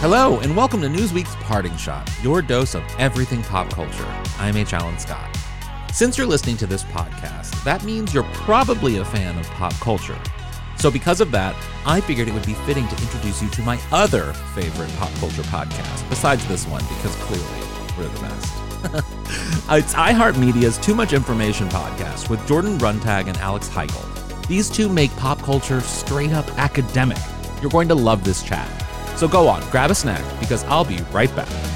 Hello, and welcome to Newsweek's Parting Shot, your dose of everything pop culture. I'm H. Alan Scott. Since you're listening to this podcast, that means you're probably a fan of pop culture. So, because of that, I figured it would be fitting to introduce you to my other favorite pop culture podcast, besides this one, because clearly we're the best. it's iHeartMedia's Too Much Information podcast with Jordan Runtagh and Alex Heigl. These two make pop culture straight up academic. You're going to love this chat. So go on, grab a snack, because I'll be right back.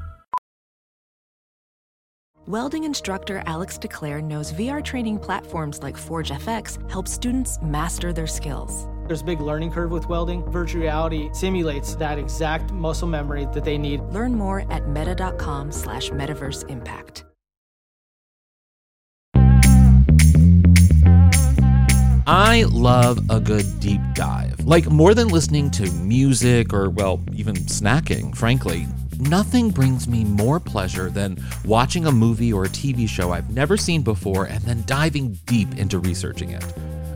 Welding instructor Alex DeClaire knows VR training platforms like Forge FX help students master their skills. There's a big learning curve with welding. Virtual reality simulates that exact muscle memory that they need. Learn more at meta.com slash metaverse impact. I love a good deep dive. Like more than listening to music or, well, even snacking, frankly. Nothing brings me more pleasure than watching a movie or a TV show I've never seen before and then diving deep into researching it.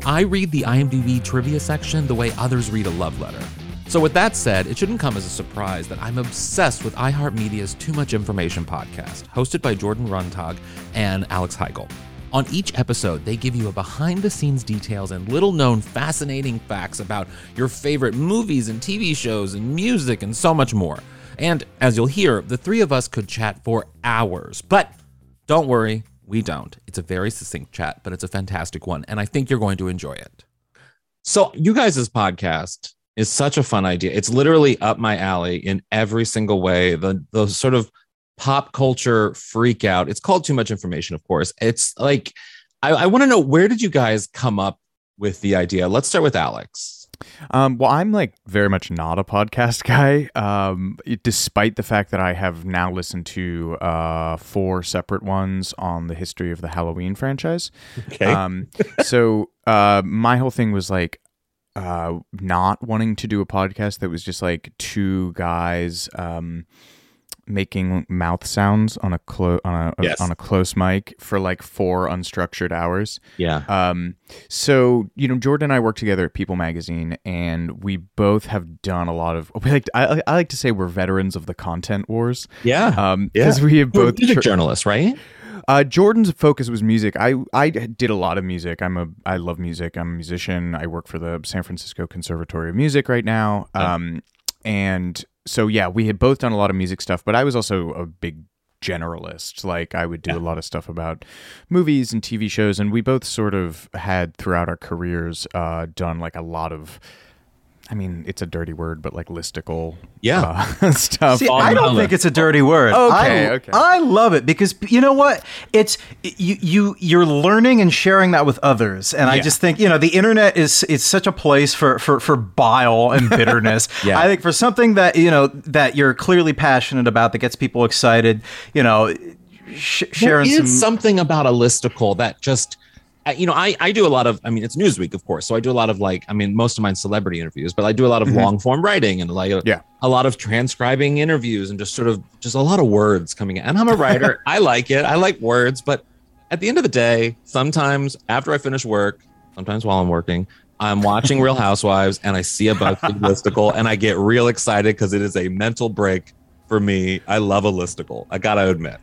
I read the IMDb trivia section the way others read a love letter. So, with that said, it shouldn't come as a surprise that I'm obsessed with iHeartMedia's Too Much Information podcast, hosted by Jordan Runtagh and Alex Heigl. On each episode, they give you a behind the scenes details and little known fascinating facts about your favorite movies and TV shows and music and so much more. And as you'll hear, the three of us could chat for hours. But don't worry, we don't. It's a very succinct chat, but it's a fantastic one. And I think you're going to enjoy it. So, you guys' podcast is such a fun idea. It's literally up my alley in every single way. The, the sort of pop culture freak out. It's called Too Much Information, of course. It's like, I, I want to know where did you guys come up with the idea? Let's start with Alex. Um, well, I'm like very much not a podcast guy, um, despite the fact that I have now listened to uh, four separate ones on the history of the Halloween franchise. Okay. Um, so uh, my whole thing was like uh, not wanting to do a podcast that was just like two guys. Um, making mouth sounds on a close on a Yes. on a close mic for like four unstructured hours. Yeah. Um, so you know, Jordan and I work together at People Magazine, and we both have done a lot of. We like I, I like to say we're veterans of the content wars. Yeah. Um, because we have both music tr- journalists, right? uh, Jordan's focus was music. I I did a lot of music. I'm a I love music. I'm a musician. I work for the San Francisco Conservatory of Music right now. Um, and so yeah, we had both done a lot of music stuff, but I was also a big generalist. Like I would do a lot of stuff about movies and TV shows, and we both sort of had throughout our careers uh, done like a lot of. I mean, it's a dirty word, but like listicle, Yeah. uh, stuff. See, I don't think it's a dirty word. Okay, I, okay. I love it because you know what? It's you you you're learning and sharing that with others, and I just think you know the internet is is such a place for for for bile and bitterness. Yeah. I think for something that you know that you're clearly passionate about that gets people excited, you know, sh- sharing there some. something about a listicle that just you know I, I do a lot of i mean it's newsweek of course so i do a lot of like i mean most of mine celebrity interviews but i do a lot of mm-hmm. long form writing and like a, Yeah. a lot of transcribing interviews and just sort of just a lot of words coming in. And i'm a writer. I like it. I like words but at the end of the day sometimes after i finish work sometimes while i'm working i'm watching real housewives and i see a BuzzFeed listicle and i get real excited because it is a mental break for me. I love a listicle i gotta admit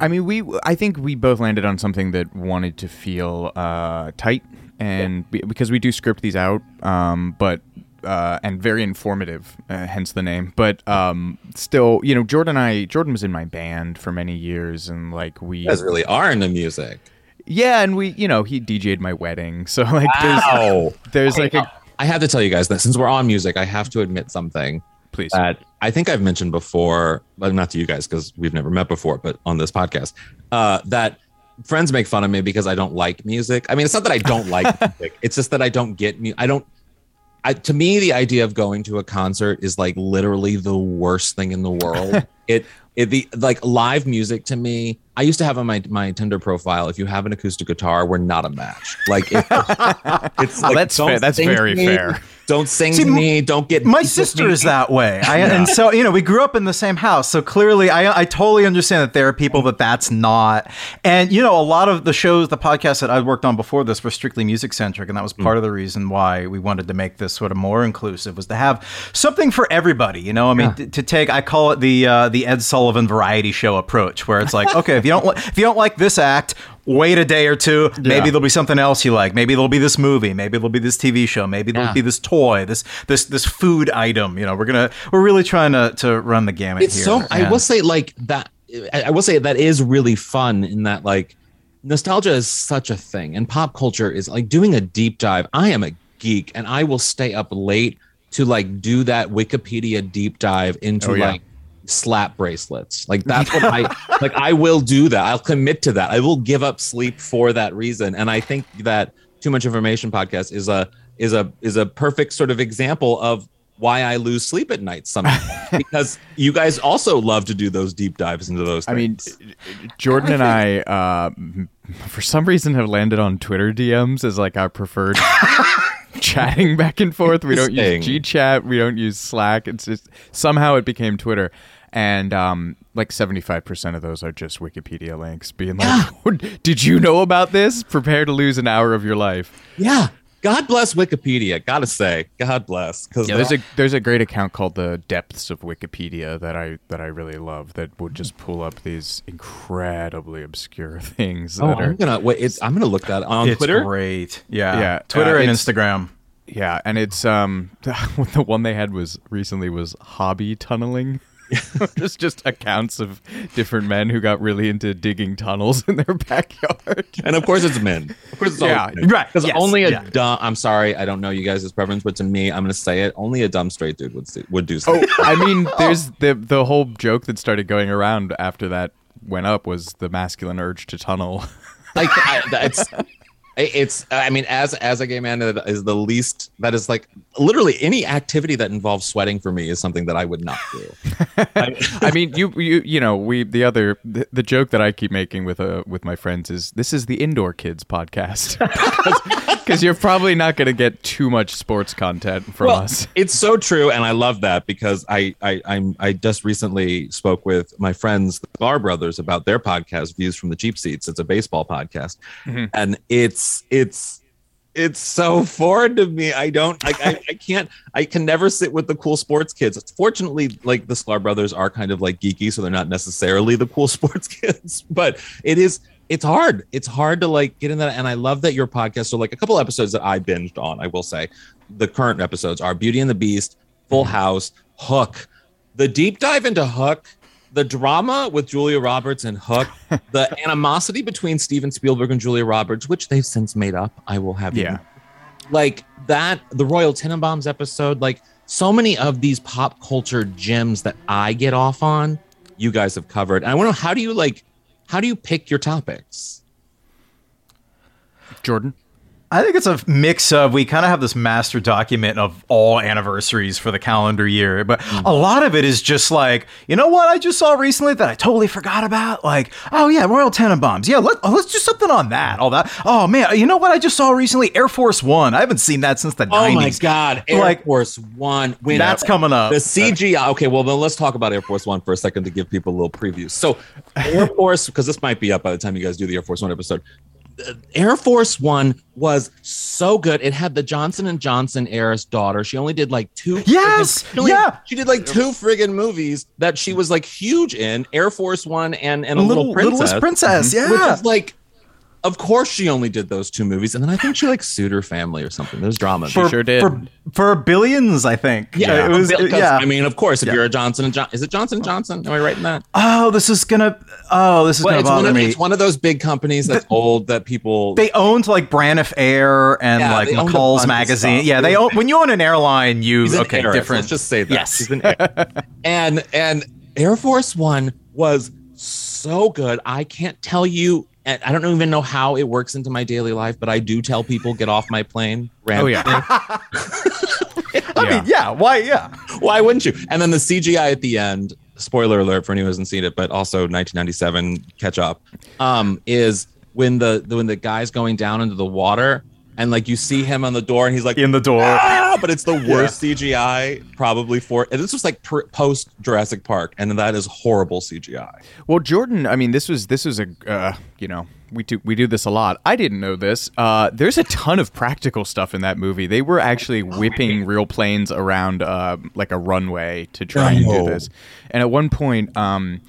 I mean, we. I think we both landed on something that wanted to feel uh, tight, and be- because we do script these out, um, but uh, and very informative, uh, hence the name. But um, still, you know, Jordan and I, Jordan was in my band for many years, and like we, You guys really are into music. yeah, and we, you know, he DJ'd my wedding, so like Wow. there's there's like a I have to tell you guys that since we're on music, I have to admit something please. that I think I've mentioned before, but not to you guys because we've never met before, but on this podcast, uh, that friends make fun of me because I don't like music. I mean, it's not that I don't like music; it's just that I don't get mu- I don't. I, to me, the idea of going to a concert is like literally the worst thing in the world. it it the like live music to me. I used to have on my my Tinder profile. If you have an acoustic guitar, we're not a match. Like it, it's like, that's fair. That's very me, fair. Don't sing See, to me. Don't get My sister is that way, I, and so you know we grew up in the same house. So clearly, I I totally understand that there are people that that's not. And you know, a lot of the shows, the podcasts that I worked on before this were strictly music centric, and that was part of the reason why we wanted to make this sort of more inclusive was to have something for everybody. You know, I mean, t- to take I call it the uh, the Ed Sullivan variety show approach, where it's like, okay, if you don't if you don't like this act. Wait a day or two. Maybe there'll be something else you like. Maybe there'll be this movie. Maybe there'll be this TV show. Maybe there'll Yeah. be this toy. This this this food item. You know, we're gonna we're really trying to to run the gamut it's here. so i will say like that I, I will say that is really fun in that like nostalgia is such a thing and pop culture is like doing a deep dive i am a geek and i will stay up late to like do that wikipedia deep dive into Oh, yeah. like slap bracelets like that's what i like i will do that i'll commit to that i will give up sleep for that reason and i think that too much information podcast is a is a is a perfect sort of example of why I lose sleep at night sometimes because you guys also love to do those deep dives into those. I mean. Jordan and I, uh, for some reason, have landed on Twitter DMs as like our preferred chatting back and forth. We don't use. GChat. We don't use Slack. It's just somehow it became Twitter, and um, like seventy five percent of those are just Wikipedia links, being like, "Did you know about this? Prepare to lose an hour of your life." yeah, God bless Wikipedia. Gotta say, God bless. Because Yeah, there's a there's a great account called the Depths of Wikipedia that I that I really love that would just pull up these incredibly obscure things oh, that I'm are gonna wait. It's I'm gonna look that on it's Twitter. great. Yeah, Yeah, Twitter uh, and Instagram. Yeah, and it's um the one they had was recently was hobby tunneling. just just accounts of different men who got really into digging tunnels in their backyard. And of course, it's men. Of course, it's Yeah, men. right, Because yes, only a yeah. dumb. I'm sorry, I don't know you guys' preference, but to me, I'm gonna say it. Only a dumb straight dude would would do. Oh, I mean, there's the the whole joke that started going around after that went up was the masculine urge to tunnel. like I, it's it's i mean as as a gay man that is the least that is like literally any activity that involves sweating for me is something that i would not do. I mean, you you you know, we the other the, the joke that I keep making with uh with my friends is this is the indoor kids podcast. Because you're probably not going to get too much sports content from well us. it's so true and i love that because I, I i'm i just recently spoke with my friends the Sklar brothers about their podcast views from the cheap seats it's a baseball podcast mm-hmm. and it's it's it's so foreign to me. I don't like I, I can't I can never sit with the cool sports kids. Fortunately, like the Sklar brothers are kind of like geeky, so they're not necessarily the cool sports kids. But it is it's hard. It's hard to like get in that. And I love that your podcast. So like a couple episodes that I binged on, I will say, the current episodes are Beauty and the Beast, Full mm-hmm. House, Hook. The deep dive into Hook, the drama with Julia Roberts and Hook, the animosity between Steven Spielberg and Julia Roberts, which they've since made up. I will have Yeah. know. Like that, the Royal Tenenbaums episode, like so many of these pop culture gems that I get off on, you guys have covered. And I want to know how do you like, how do you pick your topics? Jordan, I think it's a mix of we kind of have this master document of all anniversaries for the calendar year, but hmm. a lot of it is just like, you know what I just saw recently that I totally forgot about? Like, oh yeah, Royal Tenenbaums. Yeah, let, oh, let's do something on that. All that. Oh man, you know what I just saw recently? Air Force One. I haven't seen that since the 90s. Oh my God, Air Like- Force One. Wait, That's coming up. The CGI. Okay, well then let's talk about Air Force One for a second to give people a little preview. So, Air Force, because this might be up by the time you guys do the Air Force One episode. Uh, Air Force One was so good. It had the Johnson and Johnson heiress daughter. She only did like two. Yes! friggin- she only- Yeah! She did like two friggin' movies that she was like huge in. Air Force One and and a little, Little, princess, littlest princess. which Yeah. is like. Of course, she only did those two movies, and then I think she like sued her family or something. There's drama. for, sure did. For, for billions, I think. yeah, it was. because, yeah. I mean, of course, if you're a Johnson and Johnson, is it Johnson Johnson? Am I right in that? oh, this is gonna. Oh, this is Well, gonna it's one, of, me. it's one of those big companies that's old that people. they owned like Braniff Air and Yeah, like they owned a McCall's magazine. stuff. Yeah, they own. When you own an airline, you He's an okay heiress, different. Let's just say that. Yes. He's an heir. and and Air Force One was so good. I can't tell you. And I don't even know how it works into my daily life, but I do tell people get off my plane. Oh yeah. I mean, yeah. Why? Yeah. Why wouldn't you? And then the CGI at the end, spoiler alert for anyone who hasn't seen it, but also 1997 catch up, um, is when the when the guy's going down into the water and like you see him on the door and he's like In the door. ah, but it's the worst CGI probably for and this was like pr- post Jurassic Park and that is horrible CGI. Well, Jordan, I mean, this was this was a uh, you know we do we do this a lot. I didn't know this. Uh, there's a ton of practical stuff in that movie. They were actually whipping real planes around uh, like a runway to try and do this. And at one point, um,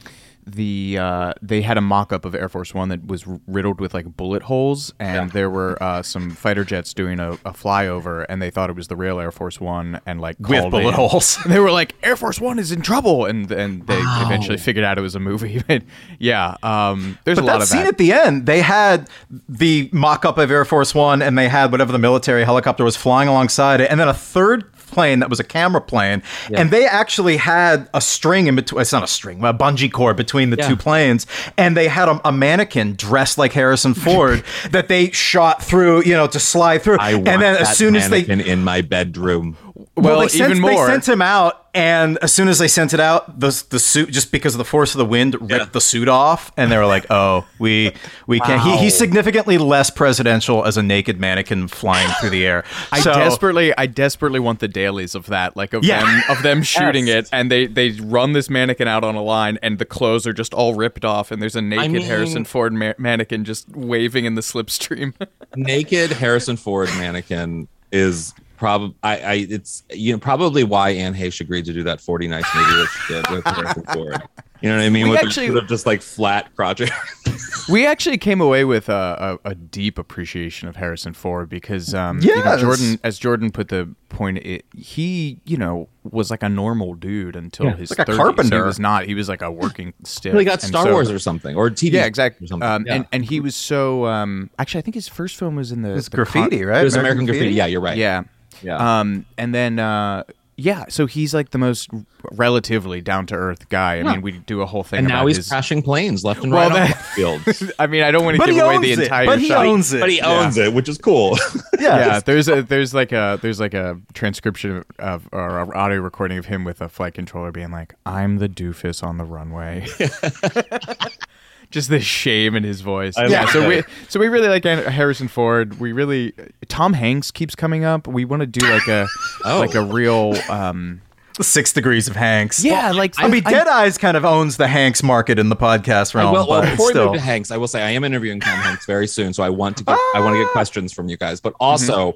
the uh, they had a mock-up of Air Force One that was riddled with like bullet holes, and there were uh, some fighter jets doing a, a flyover, and they thought it was the real Air Force One, and like With bullet in. holes. And they were like, Air Force One is in trouble, and and they eventually figured out it was a movie. But yeah, um, there's But a lot that of scene that. at the end, they had the mock-up of Air Force One, and they had whatever the military helicopter was flying alongside it, and then a third plane that was a camera plane, and they actually had a string in between. It's not a string, a bungee cord between the Yeah. two planes, and they had a, a mannequin dressed like Harrison Ford that they shot through, you know, to slide through. I and then that as soon as they mannequin in my bedroom. Well, they sent, even more. They sent him out, and as soon as they sent it out, the the suit just because of the force of the wind ripped Yeah. the suit off, and they were like, "Oh, we we can't." He, he's significantly less presidential as a naked mannequin flying through the air. I So- desperately, I desperately want the dailies of that, like of Yeah. them, of them shooting Yes. it, and they they run this mannequin out on a line, and the clothes are just all ripped off, and there's a naked mean- Harrison Ford ma- mannequin just waving in the slipstream. naked Harrison Ford mannequin is probably I, I it's you know probably why Anne Heche agreed to do that 40 nights movie that she did with Harrison Ford. You know what I mean? We with actually- the, sort of just like flat project. we actually came away with a, a, a deep appreciation of Harrison Ford because, um, you know, Jordan, as Jordan put the point, it, he, you know, was like a normal dude until his Like a carpenter. He was not. He was like a working stiff. he got And Star so- Wars or something or TV. Yeah, exactly. Or something. Um, Yeah. and, and he was so. Um, actually, I think his first film was in the, It's the graffiti, con- right? it was American, Graffiti. Yeah, you're right. Yeah. Yeah. Um, and then uh, yeah, so he's like the most relatively down to earth guy. I mean, we do a whole thing and about now he's his. crashing planes left and Well, right on that- fields. I mean, I don't want to But give he away owns the it. entire But he shot. owns it. But he owns it, which is cool. Yeah. yeah, there's a there's like a there's like a transcription of or a audio recording of him with a flight controller being like, "I'm the doofus on the runway." Just this shame in his voice. yeah, so it. we so we really like Harrison Ford. We really Tom Hanks keeps coming up. We want to do like a Oh. like a real um Six Degrees of Hanks. yeah like I mean, Dead Eyes kind of owns the Hanks market in the podcast realm. well, well but before we still. move to Hanks, I will say I am interviewing Tom Hanks very soon, so I want to get I want to get questions from you guys. But also,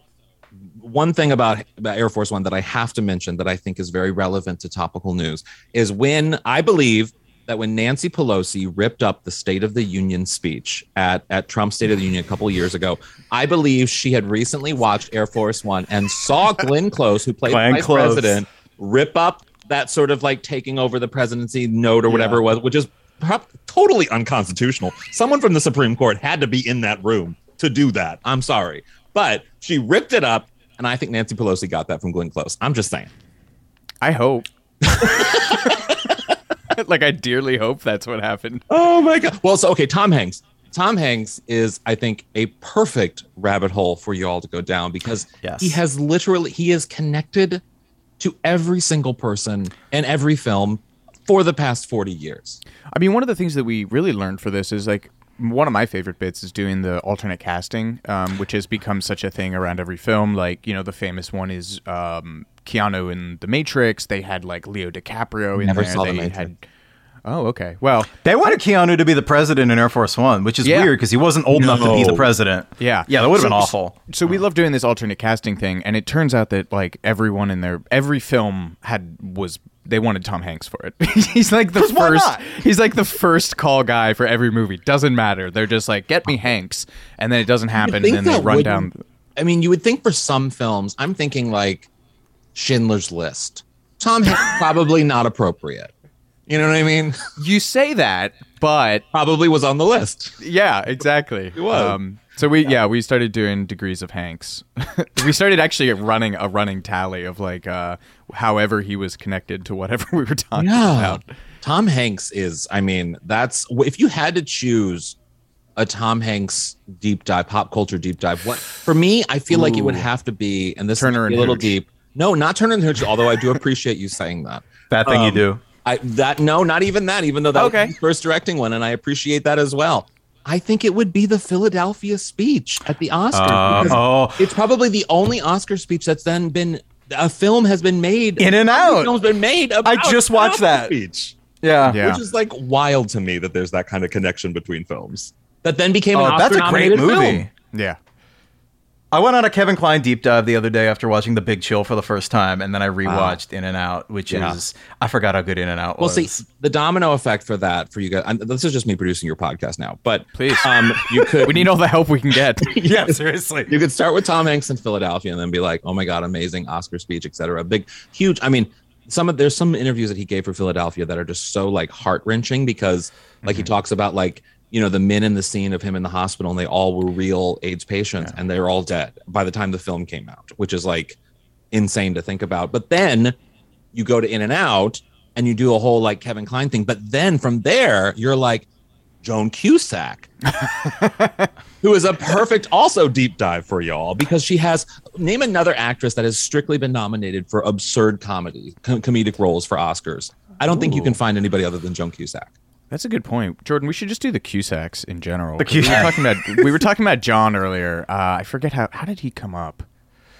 one thing about, about Air Force One that I have to mention that I think is very relevant to topical news is when I believe that when Nancy Pelosi ripped up the State of the Union speech at, at Trump's State of the Union a couple years ago, I believe she had recently watched Air Force One and saw Glenn Close, who played Glenn the vice Close. president, rip up that sort of like taking over the presidency note or whatever it was, which is totally unconstitutional. Someone from the Supreme Court had to be in that room to do that. I'm sorry. But she ripped it up, and I think Nancy Pelosi got that from Glenn Close. I'm just saying. I hope. like I dearly hope that's what happened. Oh my god. Well, so okay, Tom Hanks. Tom Hanks is, I think, a perfect rabbit hole for you all to go down because Yes. he has literally he is connected to every single person in every film for the past 40 years. I mean, one of the things that we really learned for this is like one of my favorite bits is doing the alternate casting, um, which has become such a thing around every film. Like, you know, the famous one is um, Keanu in The Matrix. They had like Leo DiCaprio in Never there. saw The they Matrix. had. Oh, okay. Well, They wanted Keanu to be the president in Air Force One, which is Yeah. weird because he wasn't old enough to be the president. Yeah. yeah, that would have So- been awful. So we love doing this alternate casting thing, and it turns out that like everyone in their every film had was they wanted Tom Hanks for it. he's like the 'Cause why first. not? He's like the first call guy for every movie. Doesn't matter. They're just like get me Hanks, and then it doesn't happen, and then they run down. I mean, you would think for some films, I'm thinking like Schindler's List. Tom Hanks probably not appropriate. You know what I mean? You say that, but Probably was on the list. yeah, exactly. Um, was. so we yeah we started doing degrees of Hanks. we started actually running a running tally of like uh, however he was connected to whatever we were talking about. Tom Hanks is, I mean, that's if you had to choose a Tom Hanks deep dive, pop culture deep dive, what for me, I feel like it would have to be, and this Turner is and a little Hooch. deep. No, not Turner and Hooch, although I do appreciate you saying that. That thing you Um, do. I that no, not even that. Even though that Okay. was his first directing one, and I appreciate that as well. I think it would be the Philadelphia speech at the Oscars. Uh, oh. it's probably the only Oscar speech that's then been a film has been made. In and Out. film's been made. About just watched that. speech, Yeah. Yeah. which is like wild to me that there's that kind of connection between films that then became Oh, an that's a great movie. film. Yeah. I went on a Kevin Kline deep dive the other day after watching The Big Chill for the first time, and then I rewatched In and Out, which Yeah. is I forgot how good In and Out Well, was. Well, see, the domino effect for that for you guys. And this is just me producing your podcast now, but Please. um, you could We need all the help we can get. yeah, seriously. you could start with Tom Hanks in Philadelphia and then be like, oh my God, amazing Oscar speech, etc. Big, huge. I mean, some of there's some interviews that he gave for Philadelphia that are just so like heart wrenching because like he talks about like, you know, the men in the scene of him in the hospital and they all were real AIDS patients and they're all dead by the time the film came out, which is like insane to think about. But then you go to In and Out and you do a whole like Kevin Kline thing. But then from there, you're like, Joan Cusack, who is a perfect also deep dive for y'all because she has name another actress that has strictly been nominated for absurd comedy com- comedic roles for Oscars. I don't think you can find anybody other than Joan Cusack. That's a good point, Jordan. We should just do the Cusacks in general. The 'Cause we were talking about we were talking about John earlier. Uh, I forget how how did he come up.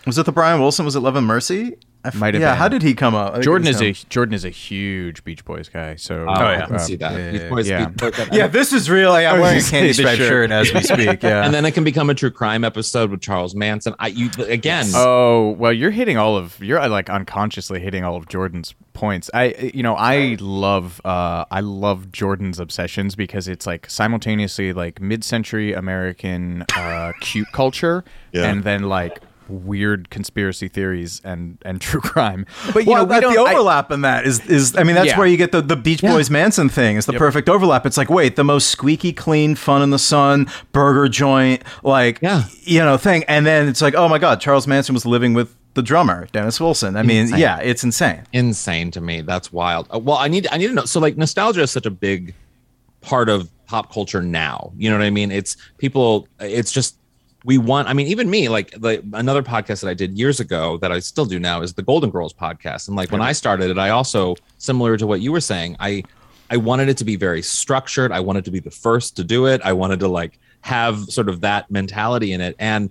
Was it the Brian Wilson? Was it Love and Mercy? I f- Might have yeah, been. how did he come up? Jordan it is was a. Jordan is a huge Beach Boys guy. So Oh, I yeah. can see that. yeah, Beach Boys- yeah. Beach Boys- Yeah, this is real. Yeah, I'm was wearing a candy say the stripe shirt. shirt as we speak. Yeah. and then it can become a true crime episode with Charles Manson. I you again. Oh well, you're hitting all of you're uh, like unconsciously hitting all of Jordan's points. I you know I love uh I love Jordan's obsessions because it's like simultaneously like mid-century American uh cute culture Yeah. and then like weird conspiracy theories and and true crime. But you well, know we that- don't the I- overlap in that is is I mean that's Yeah. where you get the, the Beach Boys Manson thing. It's the perfect overlap. It's like wait, the most squeaky clean, fun in the sun burger joint, like Yeah. you know thing, and then it's like oh my god, Charles Manson was living with the drummer Dennis Wilson. I mean, Insane. yeah, it's insane. insane to me. That's wild. Uh, Well, I need I need to know. So like nostalgia is such a big part of pop culture now. You know what I mean? It's people. It's just we want. I mean, even me. Like the another podcast that I did years ago that I still do now is the Golden Girls podcast. And like when I started it, I also similar to what you were saying. I I wanted it to be very structured. I wanted to be the first to do it. I wanted to like have sort of that mentality in it and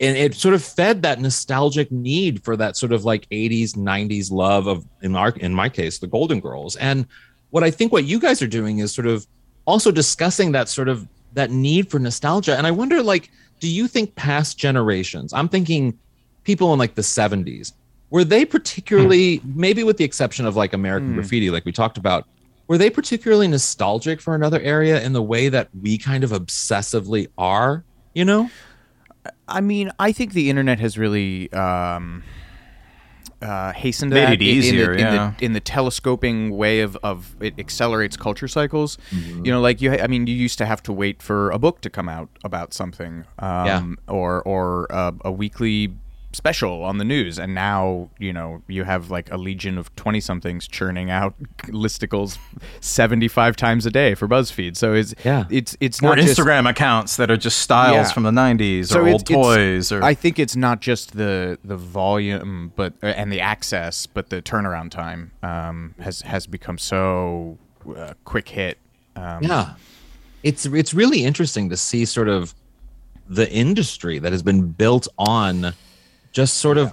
and it sort of fed that nostalgic need for that sort of like 80s 90s love of in our in my case the golden girls and what i think what you guys are doing is sort of also discussing that sort of that need for nostalgia and i wonder like do you think past generations i'm thinking people in like the 70s were they particularly maybe with the exception of like american graffiti like we talked about were they particularly nostalgic for another area in the way that we kind of obsessively are you know? I mean, I think the internet has really um, uh, hastened Made that it in- in, the, yeah. in, the, in the telescoping way of, of it accelerates culture cycles. Mm-hmm. You know, like you, I mean, you used to have to wait for a book to come out about something, um, or or uh, a weekly special on the news, and now you know you have like a legion of twenty somethings churning out listicles seventy five times a day for BuzzFeed. So it's Yeah. it's it's Or not just Instagram accounts that are just styles Yeah. from the '90s or old toys. Or I think it's not just the the volume, but uh, and the access, but the turnaround time um, has has become so uh, quick hit. Um, yeah it's it's really interesting to see sort of the industry that has been built on just sort of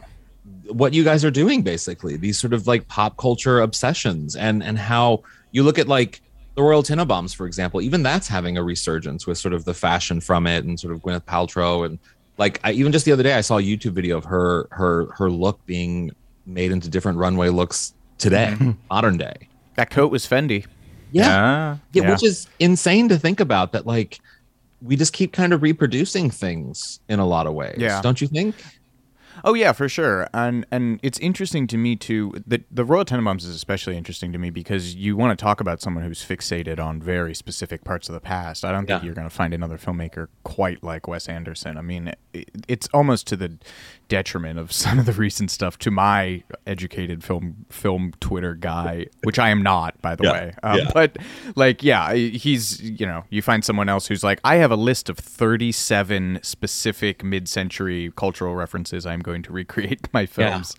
what you guys are doing basically these sort of like pop culture obsessions and and how you look at like the Royal Tenenbaums, for example, even that's having a resurgence with sort of the fashion from it and sort of Gwyneth Paltrow and like I, even just the other day I saw a YouTube video of her her her look being made into different runway looks today, mm-hmm. modern day. That coat was Fendi. Yeah. Yeah. yeah, which is insane to think about that like we just keep kind of reproducing things in a lot of ways. Yeah. Don't you think? Oh yeah, for sure. And and it's interesting to me too. The the Royal Tenenbaums is especially interesting to me because you want to talk about someone who's fixated on very specific parts of the past. I don't think Yeah. you're going to find another filmmaker quite like Wes Anderson. I mean, it, it's almost to the detriment of some of the recent stuff to my educated film film Twitter guy, which I am not, by the Yeah. way. Um, Yeah. But like, yeah, he's you know, you find someone else who's like, I have a list of 37 specific mid-century cultural references I'm going to recreate my films.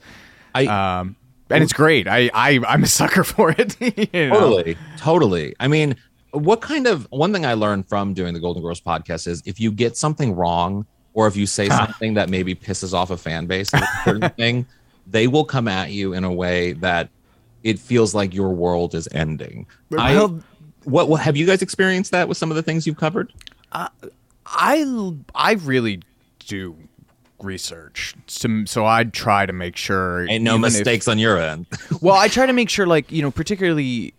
I Um, and it's great. I, I I'm a sucker for it. you know? totally totally i mean what kind of one thing i learned from doing the golden girls podcast is if you get something wrong or if you say something that maybe pisses off a fan base with a certain thing they will come at you in a way that it feels like your world is ending I, what, what have you guys experienced that with some of the things you've covered I I really do research, so, so I try to make sure ain't no even if- mistakes on your end well, I try to make sure, like you know, particularly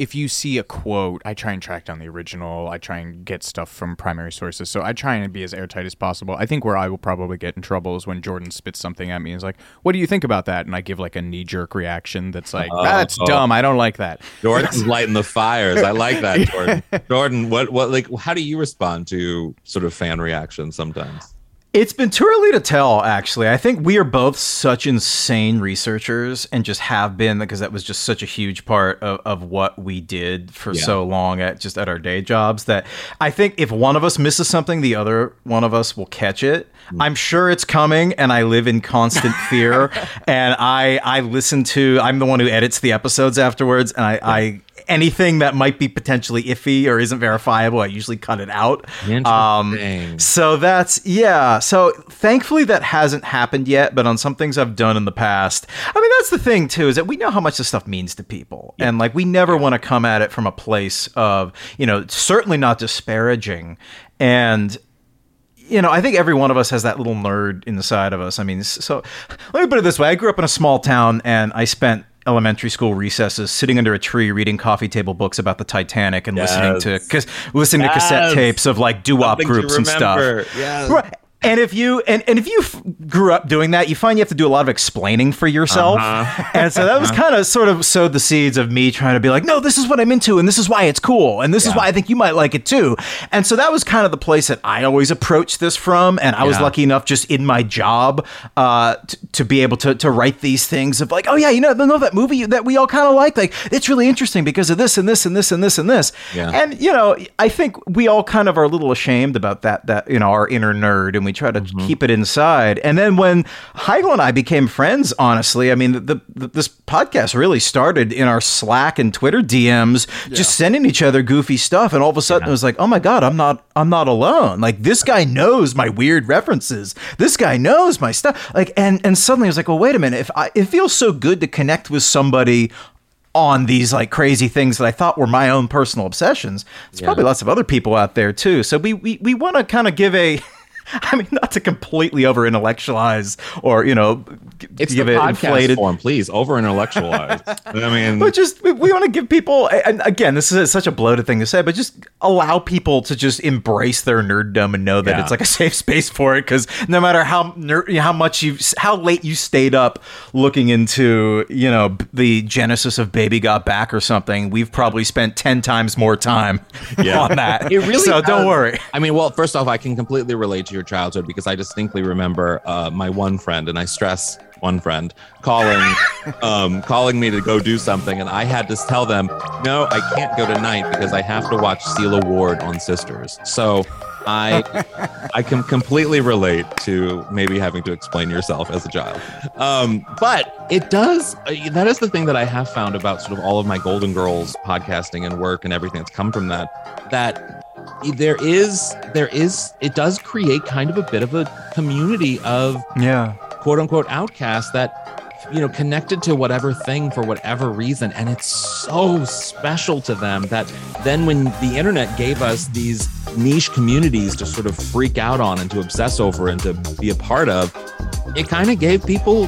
if you see a quote, I try and track down the original. I try and get stuff from primary sources. So I try and be as airtight as possible. I think where I will probably get in trouble is when Jordan spits something at me and is like, "What do you think about that?" And I give like a knee jerk reaction that's like, oh. "That's oh. dumb. I don't like that." jordan's lighting the fires i like that jordan jordan what what like how do you respond to sort of fan reactions sometimes It's been too early to tell, actually. I think we are both such insane researchers and just have been because that was just such a huge part of, of what we did for Yeah. so long at just at our day jobs that I think if one of us misses something, the other one of us will catch it. Mm. I'm sure it's coming and I live in constant fear. and I I listen to I'm the one who edits the episodes afterwards and I, I anything that might be potentially iffy or isn't verifiable, I usually cut it out. Um, so that's yeah. So thankfully that hasn't happened yet, but on some things I've done in the past. I mean, that's the thing too is that we know how much this stuff means to people, and like we never want to come at it from a place of you know certainly not disparaging, and you know, I think every one of us has that little nerd inside of us. I mean, so let me put it this way: I grew up in a small town, and I spent elementary school recesses sitting under a tree reading coffee table books about the Titanic and listening to Yes. listening to cassette tapes of like doo-wop groups and stuff. Yes. Right. And if you and, and if you f- grew up doing that, you find you have to do a lot of explaining for yourself. Uh-huh. And so that was kind of sort of sowed the seeds of me trying to be like, no, this is what I'm into, and this is why it's cool, and this is why I think you might like it too. And so that was kind of the place that I always approached this from. And I was lucky enough just in my job uh, t- to be able to, to write these things of like, oh yeah, you know, know that movie that we all kind of like, like it's really interesting because of this and this and this and this and this. Yeah. And you know, I think we all kind of are a little ashamed about that, that, you know, our inner nerd, and we try to mm-hmm. keep it inside. And then when Heigl and I became friends, honestly, I mean, the, the, this podcast really started in our Slack and Twitter DMs, just sending each other goofy stuff. And all of a sudden it was like, oh my God, I'm not, I'm not alone. Like this guy knows my weird references. This guy knows my stuff. Like, and, and suddenly I was like, well, wait a minute. If I, it feels so good to connect with somebody on these like crazy things that I thought were my own personal obsessions. There's probably lots of other people out there too. So we we, we want to kind of give a I mean not to completely over intellectualize or you know g- It's give the it podcast inflated form, please. Over intellectualize. I mean, but just we, we want to give people and again this is such a bloated thing to say but just allow people to just embrace their nerddom and know that Yeah. it's like a safe space for it because no matter how how much you how late you stayed up looking into you know the genesis of baby got back or something we've probably spent 10 times more time Yeah. on that It really so don't worry I mean, well, first off, I can completely relate to your childhood because I distinctly remember uh, my one friend, and I stress one friend calling, um, calling me to go do something, and I had to tell them, no, I can't go tonight because I have to watch Sela Ward on Sisters. So. I I can completely relate to maybe having to explain yourself as a child. Um, but it does uh, that is the thing that I have found about sort of all of my Golden Girls podcasting and work and everything that's come from that that there is there is it does create kind of a bit of a community of yeah. quote unquote outcasts that you know connected to whatever thing for whatever reason. And it's so special to them that then when the internet gave us these niche communities to sort of freak out on and to obsess over and to be a part of it kind of gave people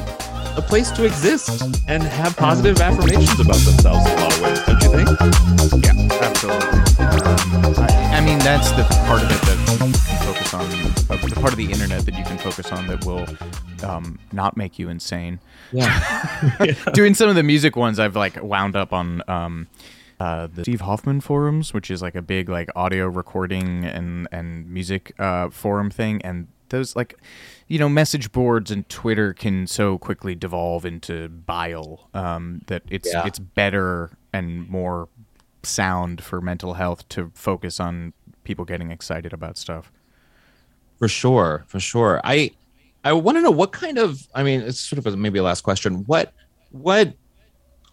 a place to exist and have positive mm. affirmations about themselves in a lot of ways think Yeah, absolutely. Um, I, I mean, that's the part of it that you can focus on, uh, the part of the internet that you can focus on that will um, not make you insane. yeah Doing some of the music ones, I've like wound up on um, uh, the Steve Hoffman forums, which is like a big like audio recording and and music uh, forum thing, and those like you know message boards and Twitter can so quickly devolve into bile um, that it's Yeah. it's better and more sound for mental health to focus on people getting excited about stuff. For sure, for sure. I I want to know what kind of. I mean, it's sort of a, maybe a last question. What what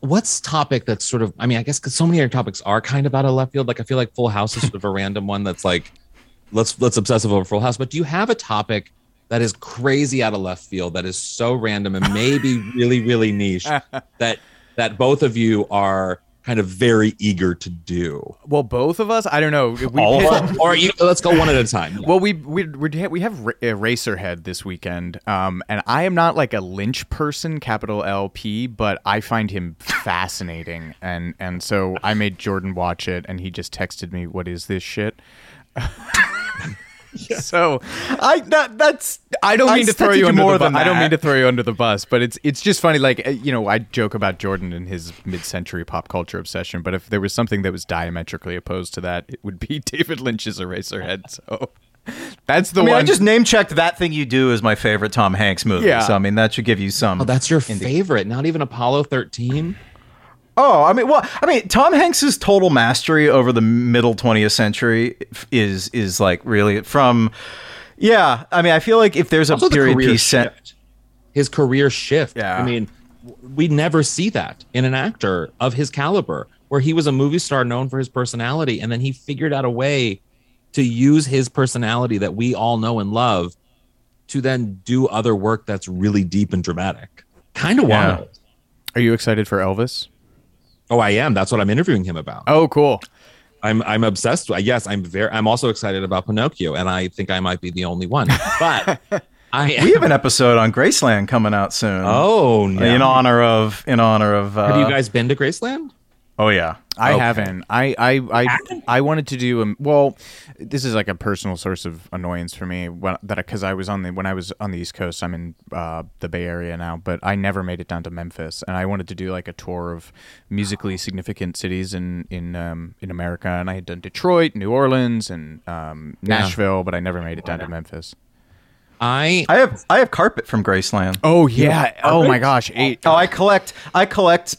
what's topic that's sort of. I mean, I guess because so many other topics are kind of out of left field. Like I feel like Full House is sort of a random one that's like let's let's obsessive over Full House. But do you have a topic that is crazy out of left field that is so random and maybe really really niche that that both of you are kind of very eager to do? Well, both of us, I don't know. We All of hit- Or you, let's go one at a time. Well, we we we we have Ra- uh, this weekend, um, and I am not like a Lynch person, capital L P, but I find him fascinating, and and so I made Jordan watch it, and he just texted me, "What is this shit?" So I that that's I don't I mean to throw you you under more the bus. than I don't mean to throw you under the bus, but it's it's just funny. Like uh, you know, I joke about Jordan and his mid-century pop culture obsession, but if there was something that was diametrically opposed to that, it would be David Lynch's Eraserhead. So that's the I mean, one. I just name checked that thing you do as my favorite Tom Hanks movie. Yeah. So I mean, that should give you some. Oh, that's your favorite. Not even Apollo 13. Oh, I mean, well, I mean, Tom Hanks's total mastery over the middle 20th century is is like really from. Yeah, I mean, I feel like if there's a Also period career piece set, shift. His career shift. Yeah. I mean, we never see that in an actor of his caliber, where he was a movie star known for his personality, and then he figured out a way to use his personality that we all know and love to then do other work that's really deep and dramatic. Kind of Yeah. wild. Are you excited for Elvis? Oh, I am. That's what I'm interviewing him about. Oh, cool. I'm I'm obsessed. with Yes, I'm very. I'm also excited about Pinocchio, and I think I might be the only one. But I we have an episode on Graceland coming out soon. Oh, no. in honor of in honor of. Uh, Have you guys been to Graceland? Oh yeah, I Okay. haven't. I I I, I wanted to do a well. This is like a personal source of annoyance for me when, that because I was on the when I was on the East Coast. I'm in uh, the Bay Area now, but I never made it down to Memphis, and I wanted to do like a tour of musically significant cities in in um, in America. And I had done Detroit, New Orleans, and um, Nashville, but I never made it down to Memphis. I I have I have carpet from Graceland. Oh yeah! Oh my gosh! Eight. Oh, I collect I collect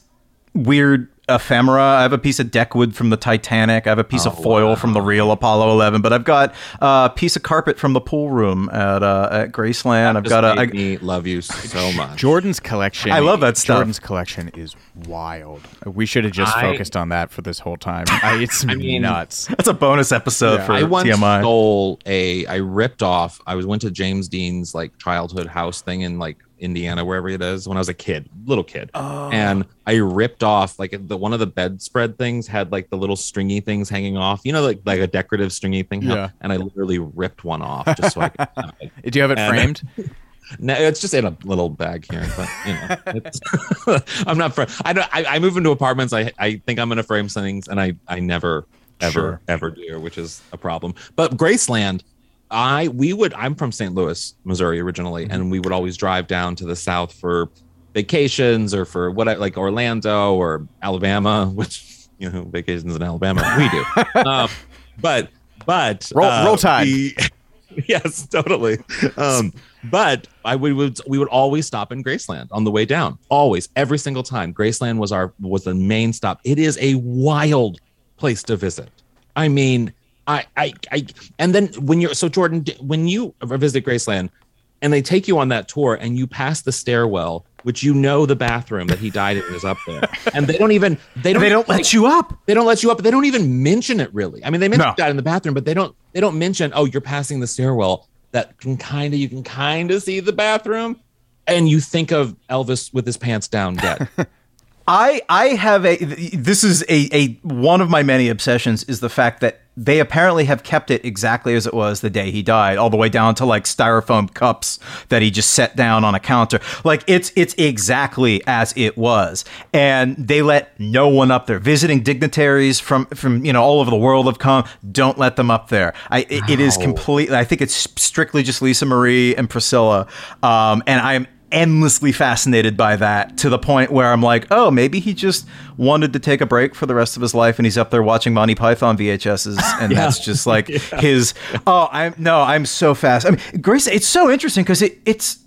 weird ephemera. I have a piece of deckwood from the Titanic. I have a piece Oh, of foil from the real Apollo 11. But I've got a piece of carpet from the pool room at uh, at Graceland. I've just got a. made I, me love you so much. Jordan's collection. I love that stuff. Jordan's collection is wild. We should have just I- focused on that for this whole time. I, it's mean- nuts. that's a bonus episode Yeah. for I once TMI. stole a. I ripped off. I was went to James Dean's like childhood house thing in like Indiana, wherever it is, when I was a kid, little kid, Oh. and I ripped off like the one of the bedspread things had like the little stringy things hanging off. You know, like like a decorative stringy thing. Yeah. And I literally ripped one off just so I could. have it. Do you have it And- framed? No, it's just in a little bag here, but you know, it's, I'm not. Fr- I don't. I, I move into apartments. I I think I'm gonna frame things, and I I never ever Sure. ever do, which is a problem. But Graceland, I we would. I'm from St. Louis, Missouri originally, and we would always drive down to the south for vacations or for what I like Orlando or Alabama, which you know vacations in Alabama we do. um, but but Roll- uh, roll Tide. we- yes, totally. Um, but I we would we would always stop in Graceland on the way down. Always, every single time. Graceland was our was the main stop. It is a wild place to visit. I mean, I I I and then when you're so Jordan, when you visit Graceland and they take you on that tour and you pass the stairwell, which you know the bathroom that he died in is up there, and they don't even they don't They don't like, let you up. they don't let you up. They don't even mention it really. I mean, they mention No. that in the bathroom, but they don't. They don't mention. Oh, you're passing the stairwell. That can kind of you can kind of see the bathroom. and you think of Elvis with his pants down dead. I I have a this is a, a one of my many obsessions is the fact that they apparently have kept it exactly as it was the day he died, all the way down to like styrofoam cups that he just set down on a counter. Like it's it's exactly as it was, and they let no one up there. Visiting dignitaries from from you know all over the world have come. Don't let them up there. I it, it is completely. I think it's strictly just Lisa Marie and Priscilla, um, and I'm endlessly fascinated by that to the point where I'm like, oh, maybe he just wanted to take a break for the rest of his life, and he's up there watching Monty Python VHSs, and that's just like his. Oh, I'm no, I'm so fast. I mean, Grace, it's so interesting because it it's.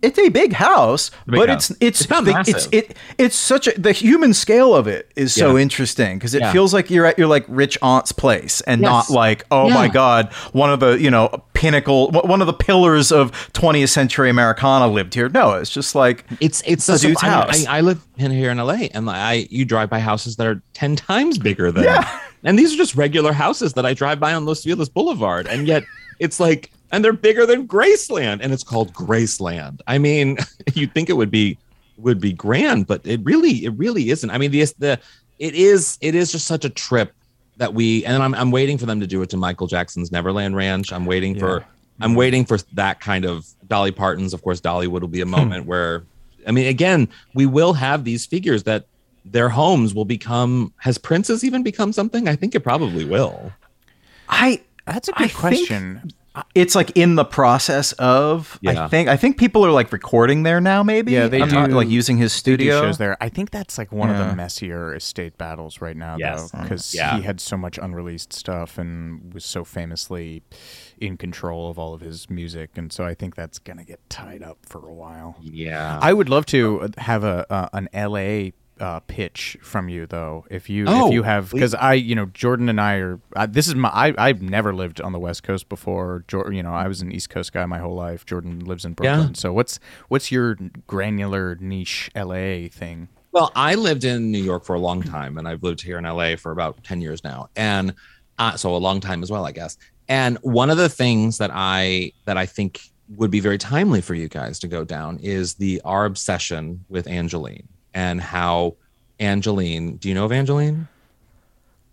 It's a big house, big but house. it's it's It's not the- massive. it's it it's such a the human scale of it is so Yeah. interesting because it Yeah. feels like you're at your like rich aunt's place and Yes. not like oh my god one of the you know pinnacle one of the pillars of 20th century Americana lived here. No, it's just like It's it's A a dude's I, house. I, I live in here in LA, and I you drive by houses that are ten times bigger than. Yeah. And these are just regular houses that I drive by on Los Feliz Boulevard, and yet it's like, and they're bigger than Graceland, and it's called Graceland. I mean, you'd think it would be would be grand, but it really it really isn't. I mean, the the it is it is just such a trip that we and I'm I'm waiting for them to do it to Michael Jackson's Neverland Ranch. I'm waiting for I'm waiting for that kind of Dolly Parton's. Of course, Dollywood will be a hmm. moment where I mean, again, we will have these figures that their homes will become. Has Prince's even become something? I think it probably will. I That's a good think question. It's like in the process of I think I think people are like recording there now maybe Yeah, they I'm not, do- like using his studio shows there. I think that's like one of the messier estate battles right now, Yes. though, because Yeah. he had so much unreleased stuff and was so famously in control of all of his music, and so I think that's gonna get tied up for a while. Yeah. I would love to have a uh, an LA uh, pitch from you though, if you Oh, if you have because I you know Jordan and I are uh, this is my I I've never lived on the West Coast before. You know I was an East Coast guy my whole life. Jordan lives in Yeah. Brooklyn. So what's what's your granular niche LA thing? Well, I lived in New York for a long time, and I've lived here in LA for about ten years now, and uh, so a long time as well, I guess. And one of the things that I that I think would be very timely for you guys to go down is the our obsession with Angelyne and how Angelyne. Do you know of Angelyne?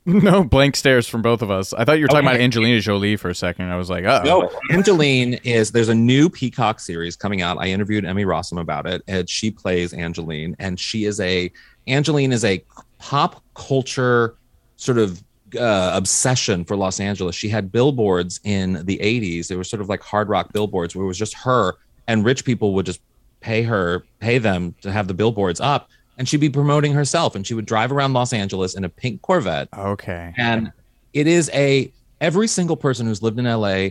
No blank stares from both of us. I thought you were talking Okay. about Angelina Jolie for a second. I was like, oh, No, Angelyne is there's a new Peacock series coming out. I interviewed Emmy Rossum about it, and she plays Angelyne, and she is a Angelyne is a pop culture sort of uh, obsession for Los Angeles. She had billboards in the 80s. They were sort of like hard rock billboards where it was just her, and rich people would just pay her, pay them to have the billboards up, and she'd be promoting herself, and she would drive around Los Angeles in a pink Corvette okay. and it is a every single person who's lived in LA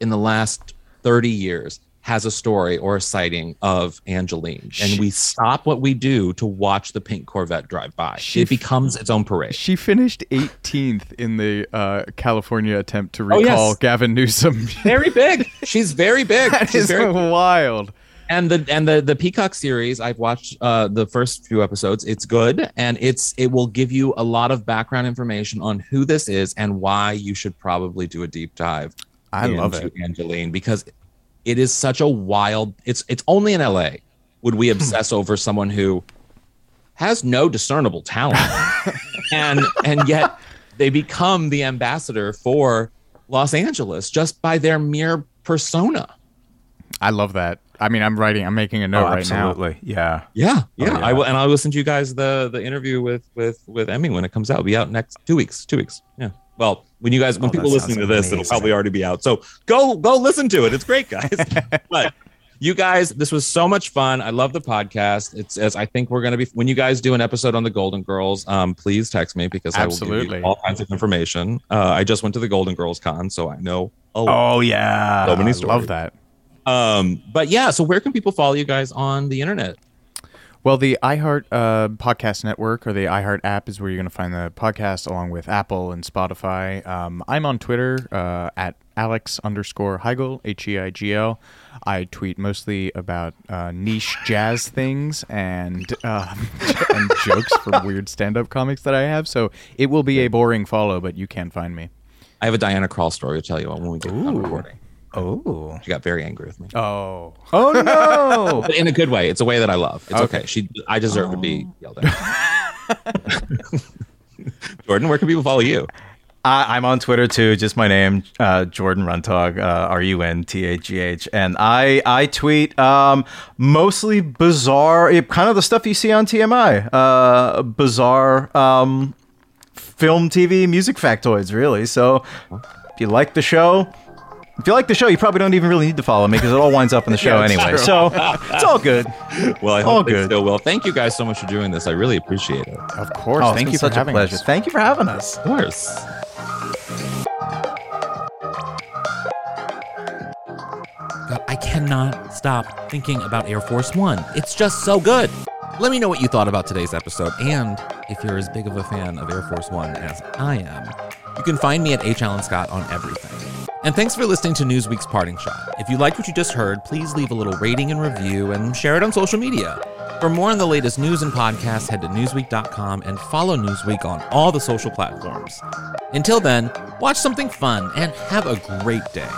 in the last 30 years has a story or a sighting of Angelyne. And we stop what we do to watch the pink Corvette drive by. She it becomes its own parade. She finished 18th in the uh, California attempt to Oh, recall yes. Gavin Newsom. Very big. She's very big. that She's is very wild. And the and the the Peacock series I've watched uh the first few episodes it's good and it's it will give you a lot of background information on who this is and why you should probably do a deep dive I love it. Angelyne because it is such a wild it's it's only in LA would we obsess over someone who has no discernible talent and and yet they become the ambassador for Los Angeles just by their mere persona I love that. I mean, I'm writing, I'm making a note oh, right now. absolutely yeah Yeah, yeah. yeah. I will, and I'll listen to you guys the the interview with with with Emmy when it comes out. It'll be out next two weeks. Two weeks. Yeah. Well, when you guys when Oh, people listening to sounds this, it'll probably already be out. So go go listen to it. It's great, guys. but you guys, this was so much fun. I love the podcast. It's as I think we're gonna be when you guys do an episode on the Golden Girls. Um, please text me because I will Absolutely. give you all kinds of information. Uh, I just went to the Golden Girls con, so I know. a lot. oh yeah So many I stories. love that. Um, but yeah. So where can people follow you guys on the internet? Well, the iHeart uh, Podcast Network or the iHeart app is where you're going to find the podcast, along with Apple and Spotify. Um, I'm on Twitter uh, at Alex underscore Heigl, H E I G L. I tweet mostly about uh, niche jazz things and uh, and jokes from weird stand-up comics that I have. So it will be a boring follow, but you can find me. I have a Diana Krall story to tell you when we get done recording. Oh. She got very angry with me. Oh. Oh no. But in a good way. It's a way that I love. It's okay. Okay. She I deserve to be yelled at. Jordan, where can people follow you? I, I'm on Twitter too. Just my name, uh, Jordan Runtagh, uh, R U N T A G H, and I I tweet um, mostly bizarre, eh, kind of the stuff you see on TMI, uh, bizarre um, film, TV, music factoids, really. So if you like the show. If you like the show, you probably don't even really need to follow me because it all winds up in the show Yeah, anyway. true. So it's all good. Well, I All hope they good. still will. Thank you guys so much for doing this. I really appreciate it. Of course. Oh, it's Thank been you such for having a pleasure. us. Thank you for having us. Of course. I cannot stop thinking about Air Force One. It's just so good. Let me know what you thought about today's episode, and if you're as big of a fan of Air Force One as I am, you can find me at H. Alan Scott on everything. And thanks for listening to Newsweek's Parting Shot. If you liked what you just heard, please leave a little rating and review and share it on social media. For more on the latest news and podcasts, head to Newsweek.com and follow Newsweek on all the social platforms. Until then, watch something fun and have a great day.